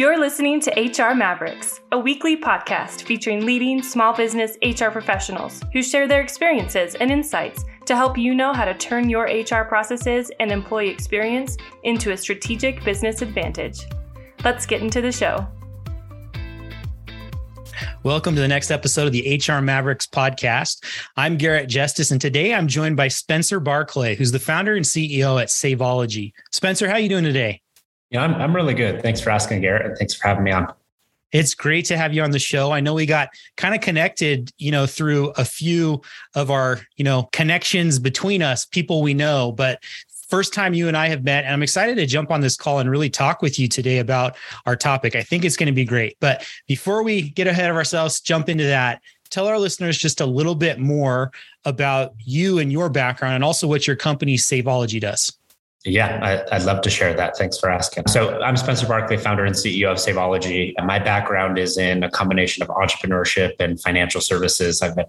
You're listening to HR Mavericks, a weekly podcast featuring leading small business HR professionals who share their experiences and insights to help you know how to turn your HR processes and employee experience into a strategic business advantage. Let's get into the show. Welcome to the next episode of the HR Mavericks podcast. I'm Garrett Justice, and today I'm joined by Spencer Barclay, who's the founder and CEO at Saveology. Spencer, how are you doing today? Yeah, I'm, I'm really good. Thanks for asking, Garrett, and thanks for having me on. It's great to have you on the show. I know we got kind of connected, you know, through a few of our, you know, connections between us, people we know, but first time you and I have met, and I'm excited to jump on this call and really talk with you today about our topic. I think it's going to be great. But before we get ahead of ourselves, jump into that, tell our listeners just a little bit more about you and your background and also what your company Saveology does. Yeah, I, would love to share that. Thanks for asking. So, I'm Spencer Barclay, founder and CEO of Saveology. My background is in a combination of entrepreneurship and financial services. I've been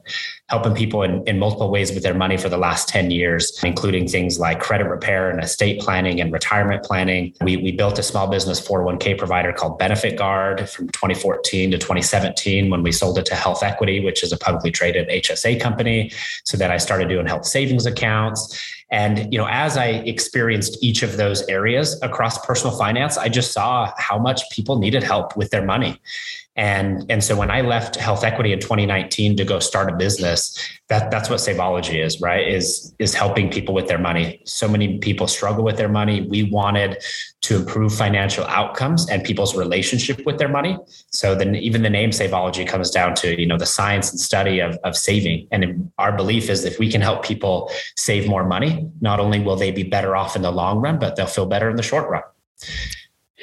helping people in, in multiple ways with their money for the last 10 years, including things like credit repair and estate planning and retirement planning. We, we built a small business 401k provider called Benefit Guard from 2014 to 2017 when we sold it to Health Equity, which is a publicly traded HSA company. So then I started doing health savings accounts. And you know, as I experienced each of those areas across personal finance, I just saw how much people needed help with their money. And, and so when I left Health Equity in 2019 to go start a business, that, that's what Saveology is, right? Is, is helping people with their money. So many people struggle with their money. We wanted to improve financial outcomes and people's relationship with their money. So then even the name Saveology comes down to, you know, the science and study of, of saving. And our belief is if we can help people save more money, not only will they be better off in the long run, but they'll feel better in the short run.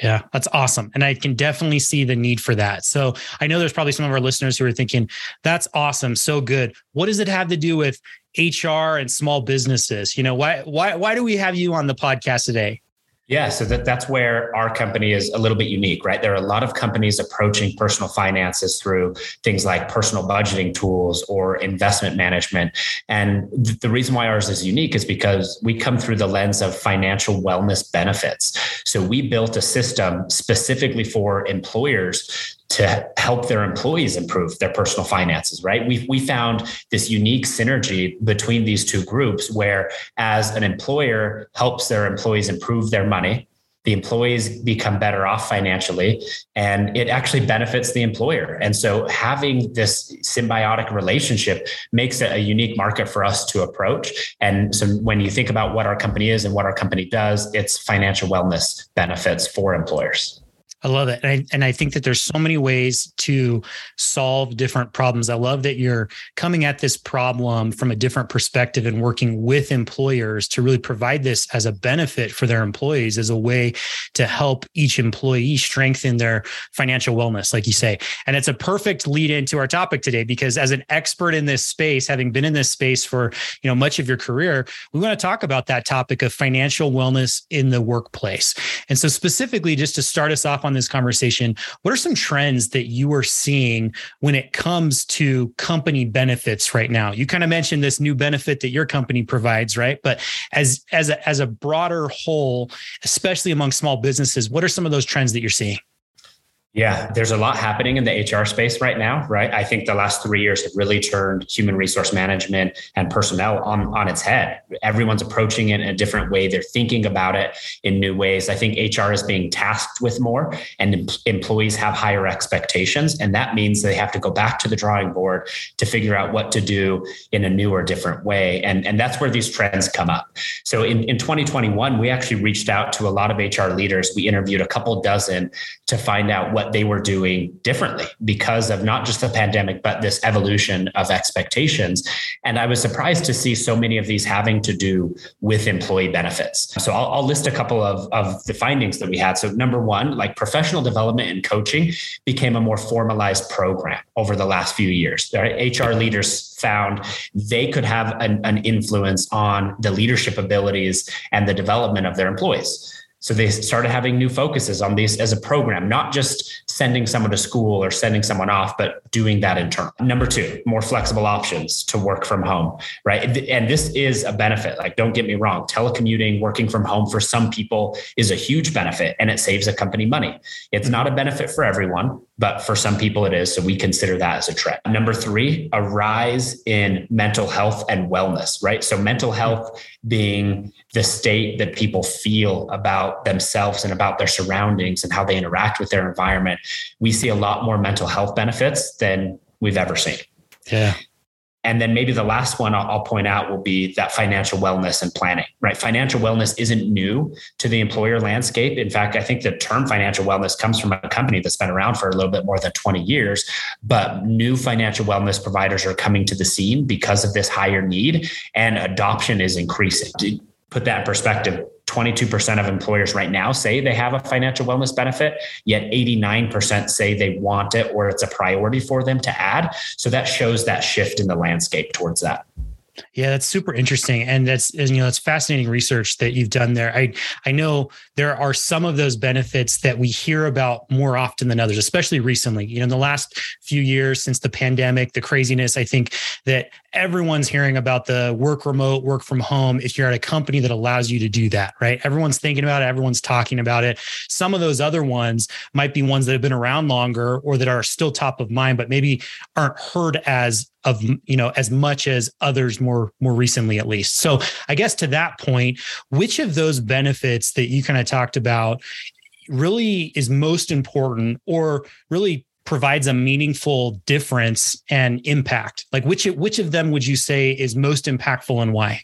Yeah, that's awesome. And I can definitely see the need for that. So I know there's probably some of our listeners who are thinking, that's awesome, so good. What does it have to do with HR and small businesses? You know, why why why do we have you on the podcast today? Yeah, so that, that's where our company is a little bit unique, right? There are a lot of companies approaching personal finances through things like personal budgeting tools or investment management. And th- the reason why ours is unique is because we come through the lens of financial wellness benefits. So we built a system specifically for employers to help their employees improve their personal finances, right? We we found this unique synergy between these two groups where as an employer helps their employees improve their money, the employees become better off financially and it actually benefits the employer. And so having this symbiotic relationship makes it a unique market for us to approach. And so when you think about what our company is and what our company does, it's financial wellness benefits for employers. I love it. And I, and I think that there's so many ways to solve different problems. I love that you're coming at this problem from a different perspective and working with employers to really provide this as a benefit for their employees as a way to help each employee strengthen their financial wellness, like you say. And it's a perfect lead into our topic today because as an expert in this space, having been in this space for, you know, much of your career, we want to talk about that topic of financial wellness in the workplace. And so specifically just to start us off on this conversation, what are some trends that you are seeing when it comes to company benefits right now? You kind of mentioned this new benefit that your company provides, right? But as as a, as a broader whole, especially among small businesses, what are some of those trends that you're seeing? Yeah, there's a lot happening in the HR space right now, right? I think the last three years have really turned human resource management and personnel on, on its head. Everyone's approaching it in a different way. They're thinking about it in new ways. I think HR is being tasked with more, and em- employees have higher expectations. And that means they have to go back to the drawing board to figure out what to do in a new or different way. And, and that's where these trends come up. So in, in 2021, we actually reached out to a lot of HR leaders. We interviewed a couple dozen to find out what they were doing differently because of not just the pandemic, but this evolution of expectations. And I was surprised to see so many of these having to do with employee benefits. So I'll, I'll list a couple of, of the findings that we had. So, number one, like professional development and coaching became a more formalized program over the last few years. HR leaders found they could have an, an influence on the leadership abilities and the development of their employees. So they started having new focuses on these as a program, not just sending someone to school or sending someone off, but doing that internal. Number two, more flexible options to work from home, right? And this is a benefit. Like, don't get me wrong, telecommuting, working from home for some people is a huge benefit and it saves a company money. It's not a benefit for everyone, but for some people it is. So we consider that as a trend. Number three, a rise in mental health and wellness, right? So mental health being the state that people feel about themselves and about their surroundings and how they interact with their environment. We see a lot more mental health benefits than we've ever seen. Yeah. And then maybe the last one I'll, point out will be that financial wellness and planning, right? Financial wellness isn't new to the employer landscape. In fact, I think the term financial wellness comes from a company that's been around for a little bit more than 20 years, but new financial wellness providers are coming to the scene because of this higher need and adoption is increasing. To put that in perspective, 22% of employers right now say they have a financial wellness benefit, yet 89% say they want it or it's a priority for them to add. So that shows that shift in the landscape towards that. Yeah, that's super interesting, and that's you know that's fascinating research that you've done there. I I know there are some of those benefits that we hear about more often than others, especially recently. You know, in the last few years since the pandemic, the craziness. I think that everyone's hearing about the work remote, work from home. If you're at a company that allows you to do that, right? Everyone's thinking about it. Everyone's talking about it. Some of those other ones might be ones that have been around longer or that are still top of mind, but maybe aren't heard as of you know as much as others more more recently at least so i guess to that point which of those benefits that you kind of talked about really is most important or really provides a meaningful difference and impact. Like which which of them would you say is most impactful and why?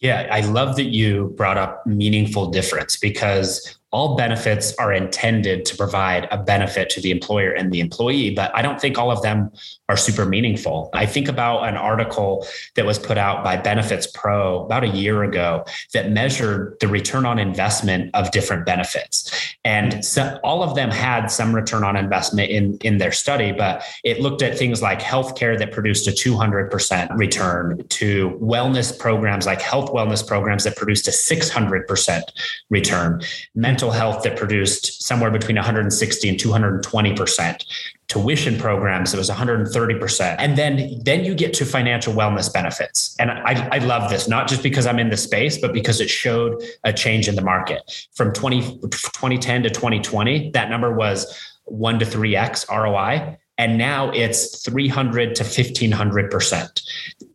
Yeah i love that you brought up meaningful difference because all benefits are intended to provide a benefit to the employer and the employee, but I don't think all of them are super meaningful. I think about an article that was put out by Benefits Pro about a year ago that measured the return on investment of different benefits. And so all of them had some return on investment in, in their study, but it looked at things like healthcare that produced a 200% return to wellness programs like health wellness programs that produced a 600% return. Mental mental health that produced somewhere between 160 and 220 percent tuition programs it was 130% and then then you get to financial wellness benefits. And I, I love this not just because i'm in the space but because it showed a change in the market. From 20, 2010 to 2020 that number was 1 to 3x roi and now it's 300 to 1500%.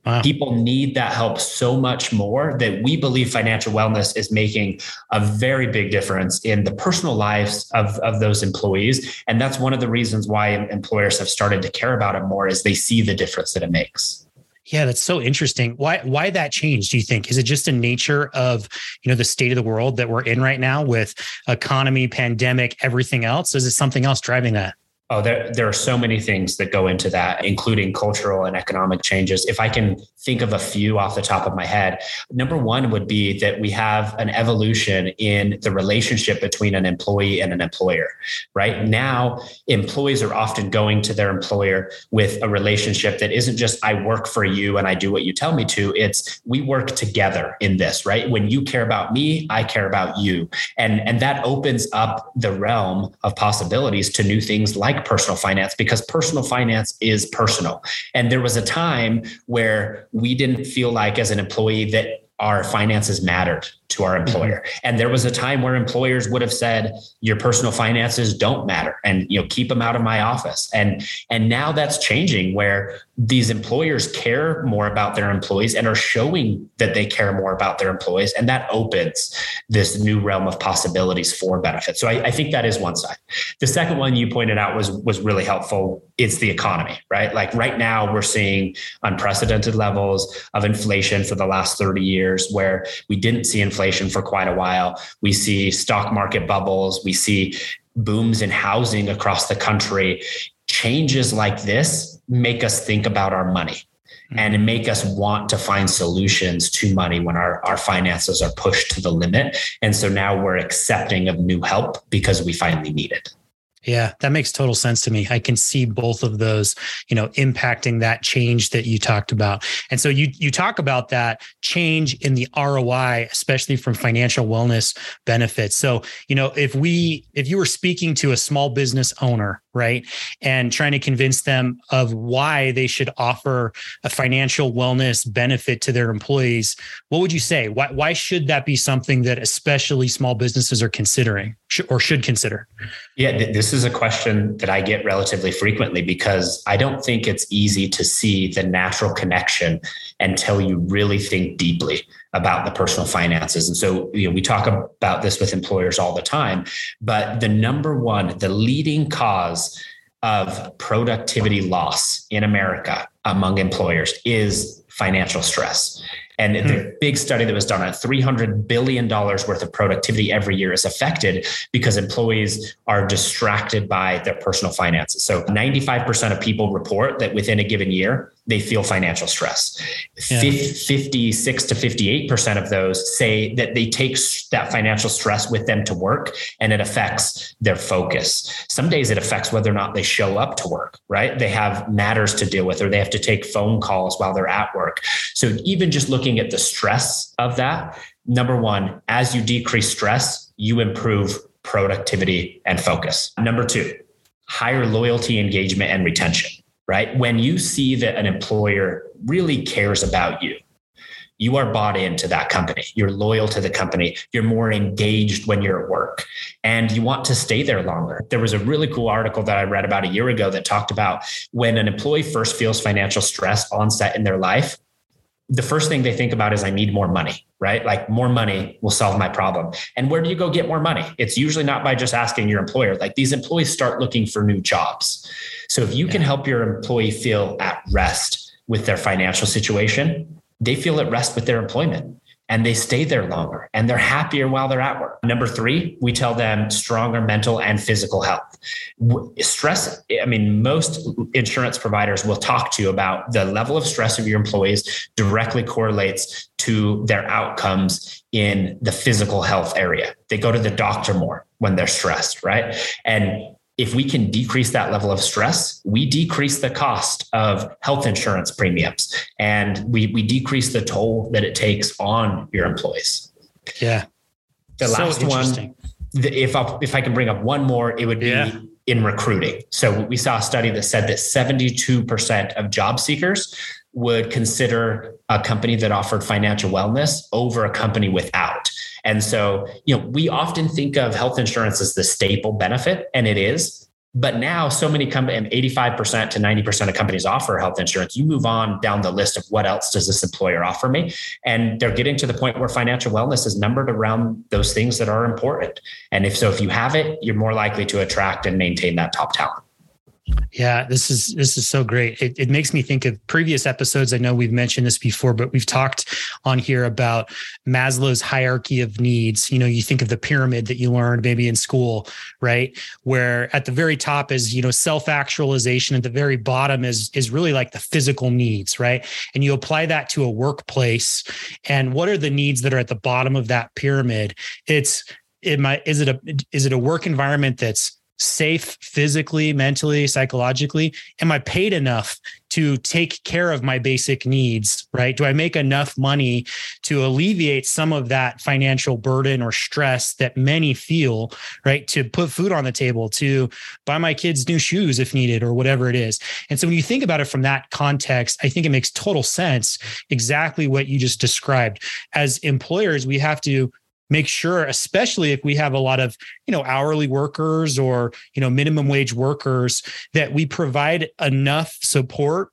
Wow. People need that help so much more that we believe financial wellness is making a very big difference in the personal lives of, of those employees. And that's one of the reasons why employers have started to care about it more is they see the difference that it makes. Yeah, that's so interesting. Why why that change, do you think? Is it just a nature of, you know, the state of the world that we're in right now with economy, pandemic, everything else? Is it something else driving that? Oh, there, there are so many things that go into that, including cultural and economic changes. If I can think of a few off the top of my head, number one would be that we have an evolution in the relationship between an employee and an employer. Right now, employees are often going to their employer with a relationship that isn't just I work for you and I do what you tell me to. It's we work together in this, right? When you care about me, I care about you. And, and that opens up the realm of possibilities to new things like like personal finance because personal finance is personal. And there was a time where we didn't feel like, as an employee, that our finances mattered to our mm-hmm. employer. Mm-hmm. And there was a time where employers would have said, your personal finances don't matter and you know, keep them out of my office. And and now that's changing where these employers care more about their employees and are showing that they care more about their employees. And that opens this new realm of possibilities for benefits. So I, I think that is one side. The second one you pointed out was was really helpful. It's the economy, right? Like right now we're seeing unprecedented levels of inflation for the last 30 years where we didn't see inflation for quite a while. We see stock market bubbles. We see booms in housing across the country. Changes like this make us think about our money mm-hmm. and make us want to find solutions to money when our, our finances are pushed to the limit. And so now we're accepting of new help because we finally need it. Yeah, that makes total sense to me. I can see both of those, you know, impacting that change that you talked about. And so you you talk about that change in the ROI, especially from financial wellness benefits. So, you know, if we if you were speaking to a small business owner, right, and trying to convince them of why they should offer a financial wellness benefit to their employees, what would you say? Why why should that be something that especially small businesses are considering or should consider? Yeah, this is a question that I get relatively frequently because I don't think it's easy to see the natural connection until you really think deeply about the personal finances. And so, you know, we talk about this with employers all the time, but the number one, the leading cause of productivity loss in America among employers is financial stress. And mm-hmm. the big study that was done on $300 billion worth of productivity every year is affected because employees are distracted by their personal finances. So 95% of people report that within a given year, they feel financial stress. Yeah. 56 to 58% of those say that they take that financial stress with them to work and it affects their focus. Some days it affects whether or not they show up to work, right? They have matters to deal with or they have to take phone calls while they're at work. So even just looking at the stress of that, number one, as you decrease stress, you improve productivity and focus. Number two, higher loyalty, engagement, and retention right? When you see that an employer really cares about you, you are bought into that company. You're loyal to the company. You're more engaged when you're at work and you want to stay there longer. There was a really cool article that I read about a year ago that talked about when an employee first feels financial stress onset in their life, the first thing they think about is I need more money, right? Like more money will solve my problem. And where do you go get more money? It's usually not by just asking your employer. Like these employees start looking for new jobs. So if you can help your employee feel at rest with their financial situation, they feel at rest with their employment and they stay there longer and they're happier while they're at work. Number three, we tell them stronger mental and physical health. Stress, I mean, most insurance providers will talk to you about the level of stress of your employees directly correlates to their outcomes in the physical health area. They go to the doctor more when they're stressed, right? And if we can decrease that level of stress, we decrease the cost of health insurance premiums and we, we decrease the toll that it takes on your employees. Yeah. The so last one, if I, if I can bring up one more, it would be yeah. in recruiting. So we saw a study that said that 72% of job seekers would consider a company that offered financial wellness over a company without. And so, you know, we often think of health insurance as the staple benefit, and it is. But now, so many companies, 85% to 90% of companies offer health insurance. You move on down the list of what else does this employer offer me? And they're getting to the point where financial wellness is numbered around those things that are important. And if so, if you have it, you're more likely to attract and maintain that top talent. Yeah, this is this is so great. It, it makes me think of previous episodes. I know we've mentioned this before, but we've talked on here about Maslow's hierarchy of needs. You know, you think of the pyramid that you learned maybe in school, right? Where at the very top is, you know, self-actualization. At the very bottom is is really like the physical needs, right? And you apply that to a workplace. And what are the needs that are at the bottom of that pyramid? It's it might is it a is it a work environment that's safe physically, mentally, psychologically? Am I paid enough to take care of my basic needs? Right? Do I make enough money to alleviate some of that financial burden or stress that many feel, right? To put food on the table, to buy my kids new shoes if needed, or whatever it is. And so when you think about it from that context, I think it makes total sense exactly what you just described. As employers, we have to make sure especially if we have a lot of you know hourly workers or you know minimum wage workers that we provide enough support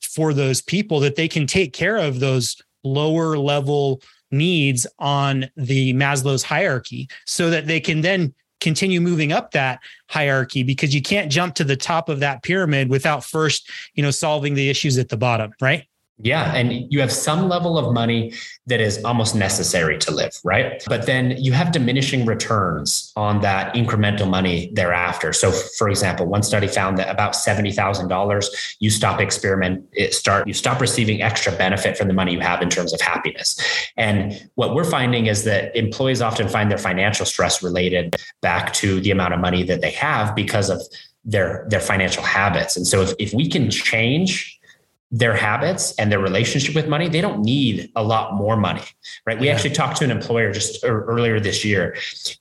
for those people that they can take care of those lower level needs on the Maslow's hierarchy so that they can then continue moving up that hierarchy because you can't jump to the top of that pyramid without first you know solving the issues at the bottom right Yeah. And you have some level of money that is almost necessary to live, right? But then you have diminishing returns on that incremental money thereafter. So, for example, one study found that about $70,000, you stop experiment, start, you stop receiving extra benefit from the money you have in terms of happiness. And what we're finding is that employees often find their financial stress related back to the amount of money that they have because of their, their financial habits. And so if, if we can change their habits and their relationship with money, they don't need a lot more money, right? We yeah. actually talked to an employer just earlier this year.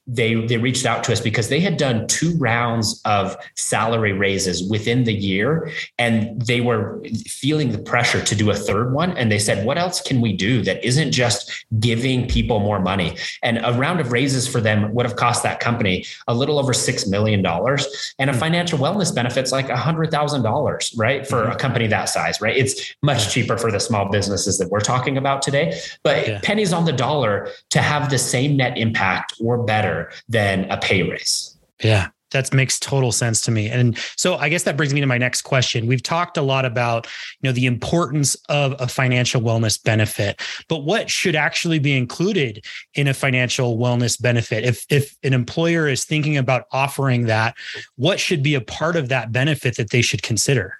They they reached out to us because they had done two rounds of salary raises within the year, and they were feeling the pressure to do a third one. And they said, "What else can we do that isn't just giving people more money?" And a round of raises for them would have cost that company a little over six million dollars, and a hmm. financial wellness benefits like a hundred thousand dollars, right, for mm-hmm. a company that size, right? It's much cheaper for the small businesses that we're talking about today, but yeah. pennies on the dollar to have the same net impact or better than a pay raise. Yeah that makes total sense to me. And so i guess that brings me to my next question. We've talked a lot about you know the importance of a financial wellness benefit but what should actually be included in a financial wellness benefit? If if an employer is thinking about offering that what should be a part of that benefit that they should consider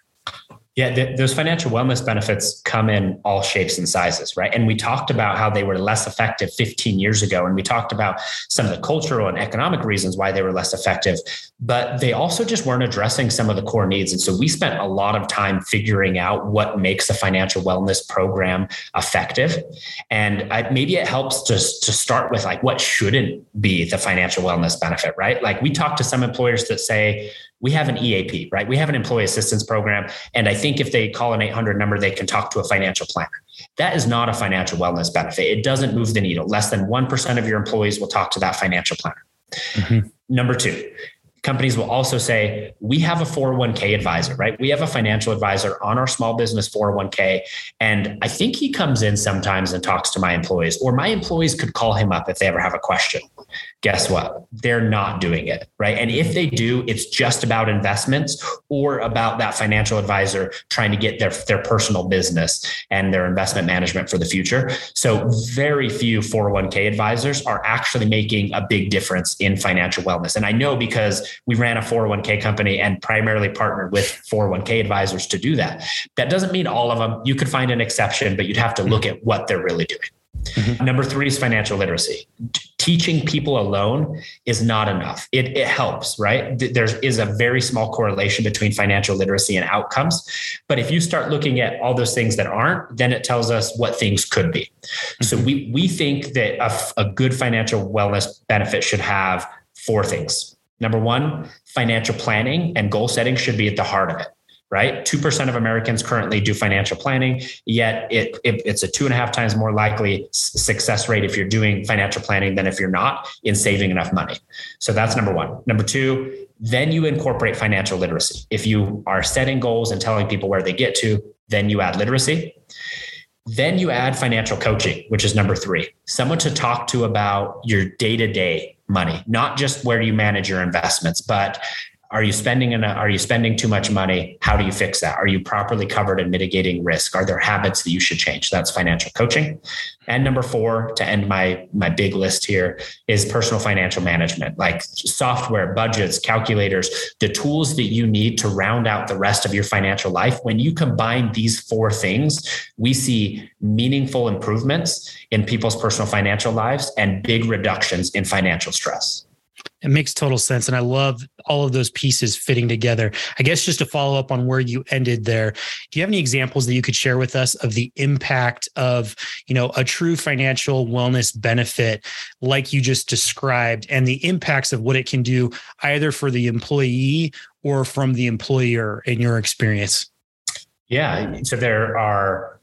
yeah, th- those financial wellness benefits come in all shapes and sizes, right? And we talked about how they were less effective 15 years ago. And we talked about some of the cultural and economic reasons why they were less effective, but they also just weren't addressing some of the core needs. And so we spent a lot of time figuring out what makes a financial wellness program effective. And I, maybe it helps to, to start with like what shouldn't be the financial wellness benefit, right? Like we talked to some employers that say, we have an EAP, right? We have an employee assistance program. And I think if they call an 800 number, they can talk to a financial planner. That is not a financial wellness benefit. It doesn't move the needle. Less than 1% of your employees will talk to that financial planner. Mm-hmm. Number two, companies will also say, we have a 401k advisor, right? We have a financial advisor on our small business 401k. And I think he comes in sometimes and talks to my employees, or my employees could call him up if they ever have a question guess what? They're not doing it. Right. And if they do, it's just about investments or about that financial advisor trying to get their, their personal business and their investment management for the future. So very few 401k advisors are actually making a big difference in financial wellness. And I know because we ran a 401k company and primarily partnered with 401k advisors to do that. That doesn't mean all of them. You could find an exception, but you'd have to look at what they're really doing. Mm-hmm. Number three is financial literacy. Teaching people alone is not enough. It, it helps, right? There is a very small correlation between financial literacy and outcomes. But if you start looking at all those things that aren't, then it tells us what things could be. Mm-hmm. So we, we think that a, a good financial wellness benefit should have four things. Number one, financial planning and goal setting should be at the heart of it right? 2% of Americans currently do financial planning, yet it, it, it's a two and a half times more likely success rate if you're doing financial planning than if you're not in saving enough money. So that's number one. Number two, then you incorporate financial literacy. If you are setting goals and telling people where they get to, then you add literacy. Then you add financial coaching, which is number three, someone to talk to about your day to day money, not just where you manage your investments, but are you spending enough, are you spending too much money? How do you fix that? Are you properly covered in mitigating risk? Are there habits that you should change? That's financial coaching. And number four, to end my my big list here, is personal financial management, like software, budgets, calculators, the tools that you need to round out the rest of your financial life. When you combine these four things, we see meaningful improvements in people's personal financial lives and big reductions in financial stress. It makes total sense. And I love all of those pieces fitting together. I guess just to follow up on where you ended there, do you have any examples that you could share with us of the impact of, you know, a true financial wellness benefit like you just described and the impacts of what it can do either for the employee or from the employer in your experience? Yeah. So there are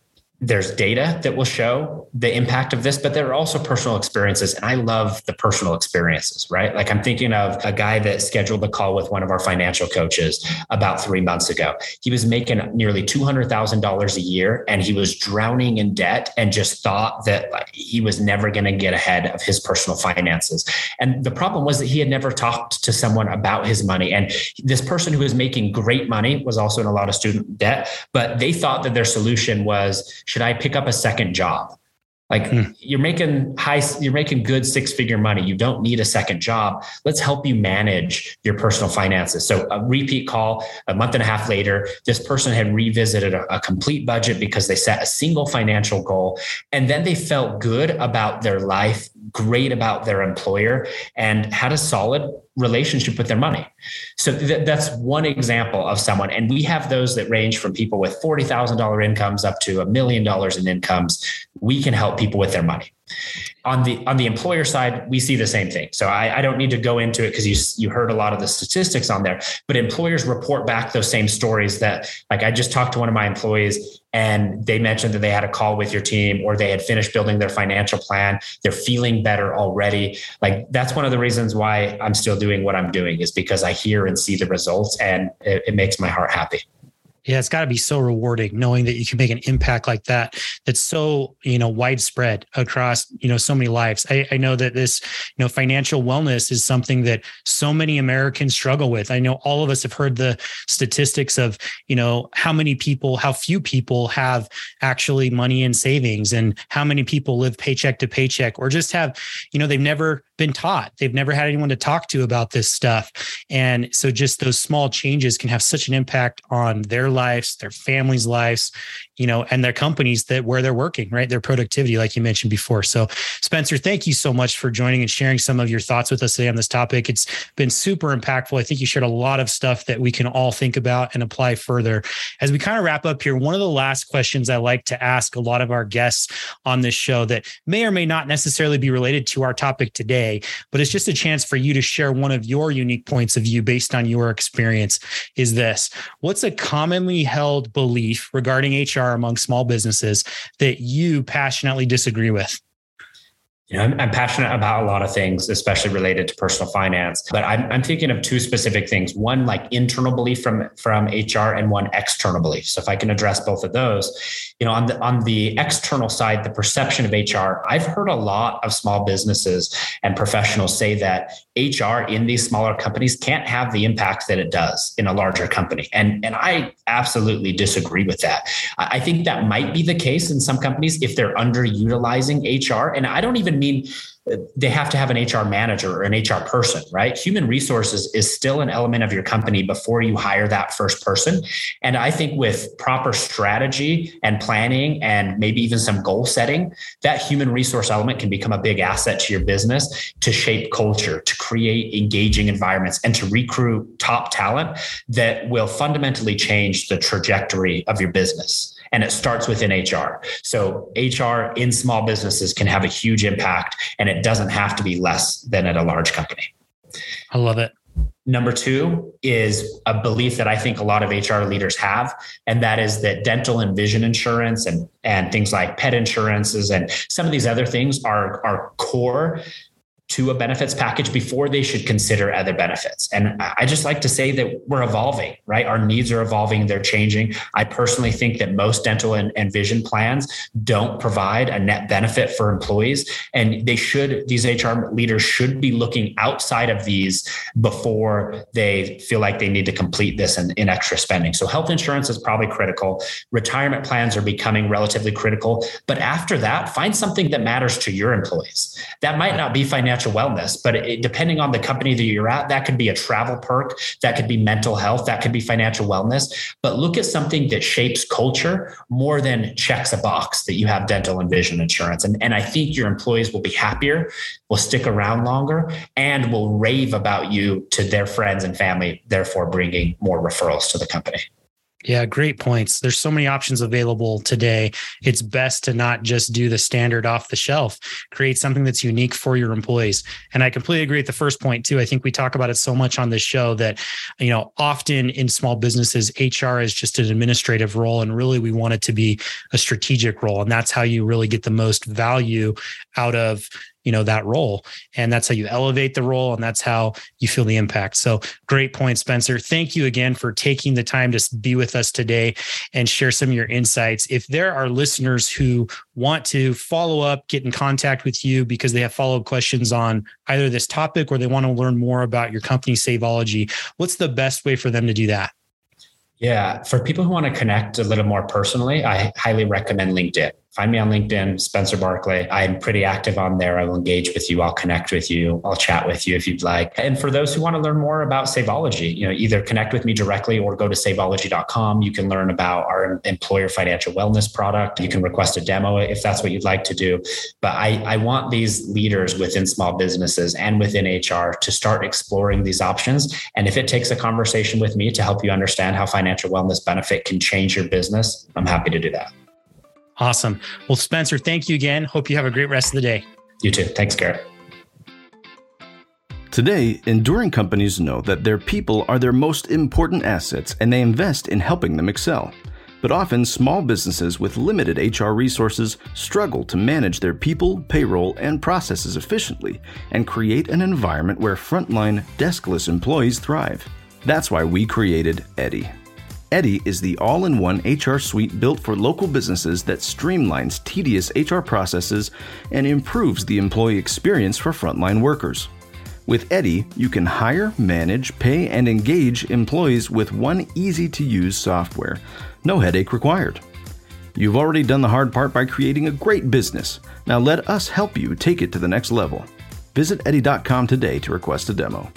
there's data that will show the impact of this, but there are also personal experiences. And I love the personal experiences, right? Like I'm thinking of a guy that scheduled a call with one of our financial coaches about three months ago. He was making nearly $200,000 a year and he was drowning in debt and just thought that like, he was never going to get ahead of his personal finances. And the problem was that he had never talked to someone about his money. And this person who was making great money was also in a lot of student debt, but they thought that their solution was should I pick up a second job? Like mm. you're making high, you're making good six figure money. You don't need a second job. Let's help you manage your personal finances. So a repeat call a month and a half later, this person had revisited a, a complete budget because they set a single financial goal and then they felt good about their life, great about their employer and had a solid relationship with their money. So th- that's one example of someone. And we have those that range from people with $40,000 incomes up to a million dollars in incomes. We can help people with their money. On the on the employer side, we see the same thing. So I, I don't need to go into it because you you heard a lot of the statistics on there. But employers report back those same stories that like I just talked to one of my employees and they mentioned that they had a call with your team or they had finished building their financial plan. They're feeling better already. Like that's one of the reasons why I'm still doing what I'm doing is because I hear and see the results and it, it makes my heart happy. Yeah, it's got to be so rewarding knowing that you can make an impact like that. That's so you know widespread across you know so many lives. I, I, know that this you know financial wellness is something that so many Americans struggle with. I know all of us have heard the statistics of you know how many people, how few people have actually money in savings, and how many people live paycheck to paycheck, or just have you know they've never been taught. They've never had anyone to talk to about this stuff. And so just those small changes can have such an impact on their lives, their families' lives, you know, and their companies that where they're working, right? Their productivity, like you mentioned before. So, Spencer, thank you so much for joining and sharing some of your thoughts with us today on this topic. It's been super impactful. I think you shared a lot of stuff that we can all think about and apply further. As we kind of wrap up here, one of the last questions I like to ask a lot of our guests on this show that may or may not necessarily be related to our topic today, but it's just a chance for you to share one of your unique points of view based on your experience. Is this what's a commonly held belief regarding HR? HR among small businesses that you passionately disagree with? You know, I'm, I'm, passionate about a lot of things, especially related to personal finance. But I'm, I'm thinking of two specific things: one like internal belief from from HR, and one external belief. So if I can address both of those, you know, on the on the external side, the perception of HR. I've heard a lot of small businesses and professionals say that HR in these smaller companies can't have the impact that it does in a larger company, and and I absolutely disagree with that. I think that might be the case in some companies if they're underutilizing HR, and I don't even mean they have to have an HR manager or an HR person, right? Human resources is still an element of your company before you hire that first person. And I think with proper strategy and planning and maybe even some goal setting, that human resource element can become a big asset to your business to shape culture, to create engaging environments, and to recruit top talent that will fundamentally change the trajectory of your business and it starts within HR. So HR in small businesses can have a huge impact and it doesn't have to be less than at a large company. I love it. Number two is a belief that I think a lot of HR leaders have, and that is that dental and vision insurance and, and things like pet insurances and some of these other things are, are core to a benefits package before they should consider other benefits. And I just like to say that we're evolving, right? Our needs are evolving, they're changing. I personally think that most dental and, and vision plans don't provide a net benefit for employees. And they should, these HR leaders should be looking outside of these before they feel like they need to complete this in, in extra spending. So health insurance is probably critical. Retirement plans are becoming relatively critical. But after that, find something that matters to your employees. That might not be financial financial wellness. But it, depending on the company that you're at, that could be a travel perk, that could be mental health, that could be financial wellness. But look at something that shapes culture more than checks a box that you have dental and vision insurance. And, and I think your employees will be happier, will stick around longer, and will rave about you to their friends and family, therefore bringing more referrals to the company. Yeah, great points. There's so many options available today. It's best to not just do the standard off the shelf. Create something that's unique for your employees. And I completely agree with the first point too. I think we talk about it so much on this show that, you know, often in small businesses, HR is just an administrative role and really we want it to be a strategic role. And that's how you really get the most value out of you know that role. And that's how you elevate the role and that's how you feel the impact. So great point spencer. Thank you again for taking the time to be with us today and share some of your insights. If there are listeners who want to follow up get in contact with you because they have follow-up questions on either this topic or they want to learn more about your company saveology what's the best way for them to do that? Yeah, for people who want to connect a little more personally, I highly recommend LinkedIn find me on LinkedIn, Spencer Barclay. I'm pretty active on there. I will engage with you. I'll connect with you. I'll chat with you if you'd like. And for those who want to learn more about Saveology, you know, either connect with me directly or go to saveology.com. You can learn about our employer financial wellness product. You can request a demo if that's what you'd like to do. But I, I want these leaders within small businesses and within HR to start exploring these options. And if it takes a conversation with me to help you understand how financial wellness benefit can change your business, I'm happy to do that. Awesome. Well, Spencer, thank you again. Hope you have a great rest of the day. You too. Thanks, Garrett. Today, enduring companies know that their people are their most important assets and they invest in helping them excel. But often, small businesses with limited HR resources struggle to manage their people, payroll, and processes efficiently and create an environment where frontline, deskless employees thrive. That's why we created Eddy. Eddy is the all in one HR suite built for local businesses that streamlines tedious HR processes and improves the employee experience for frontline workers. With Eddy, you can hire, manage, pay, and engage employees with one easy to use software. No headache required. You've already done the hard part by creating a great business. Now let us help you take it to the next level. Visit Eddy.com today to request a demo.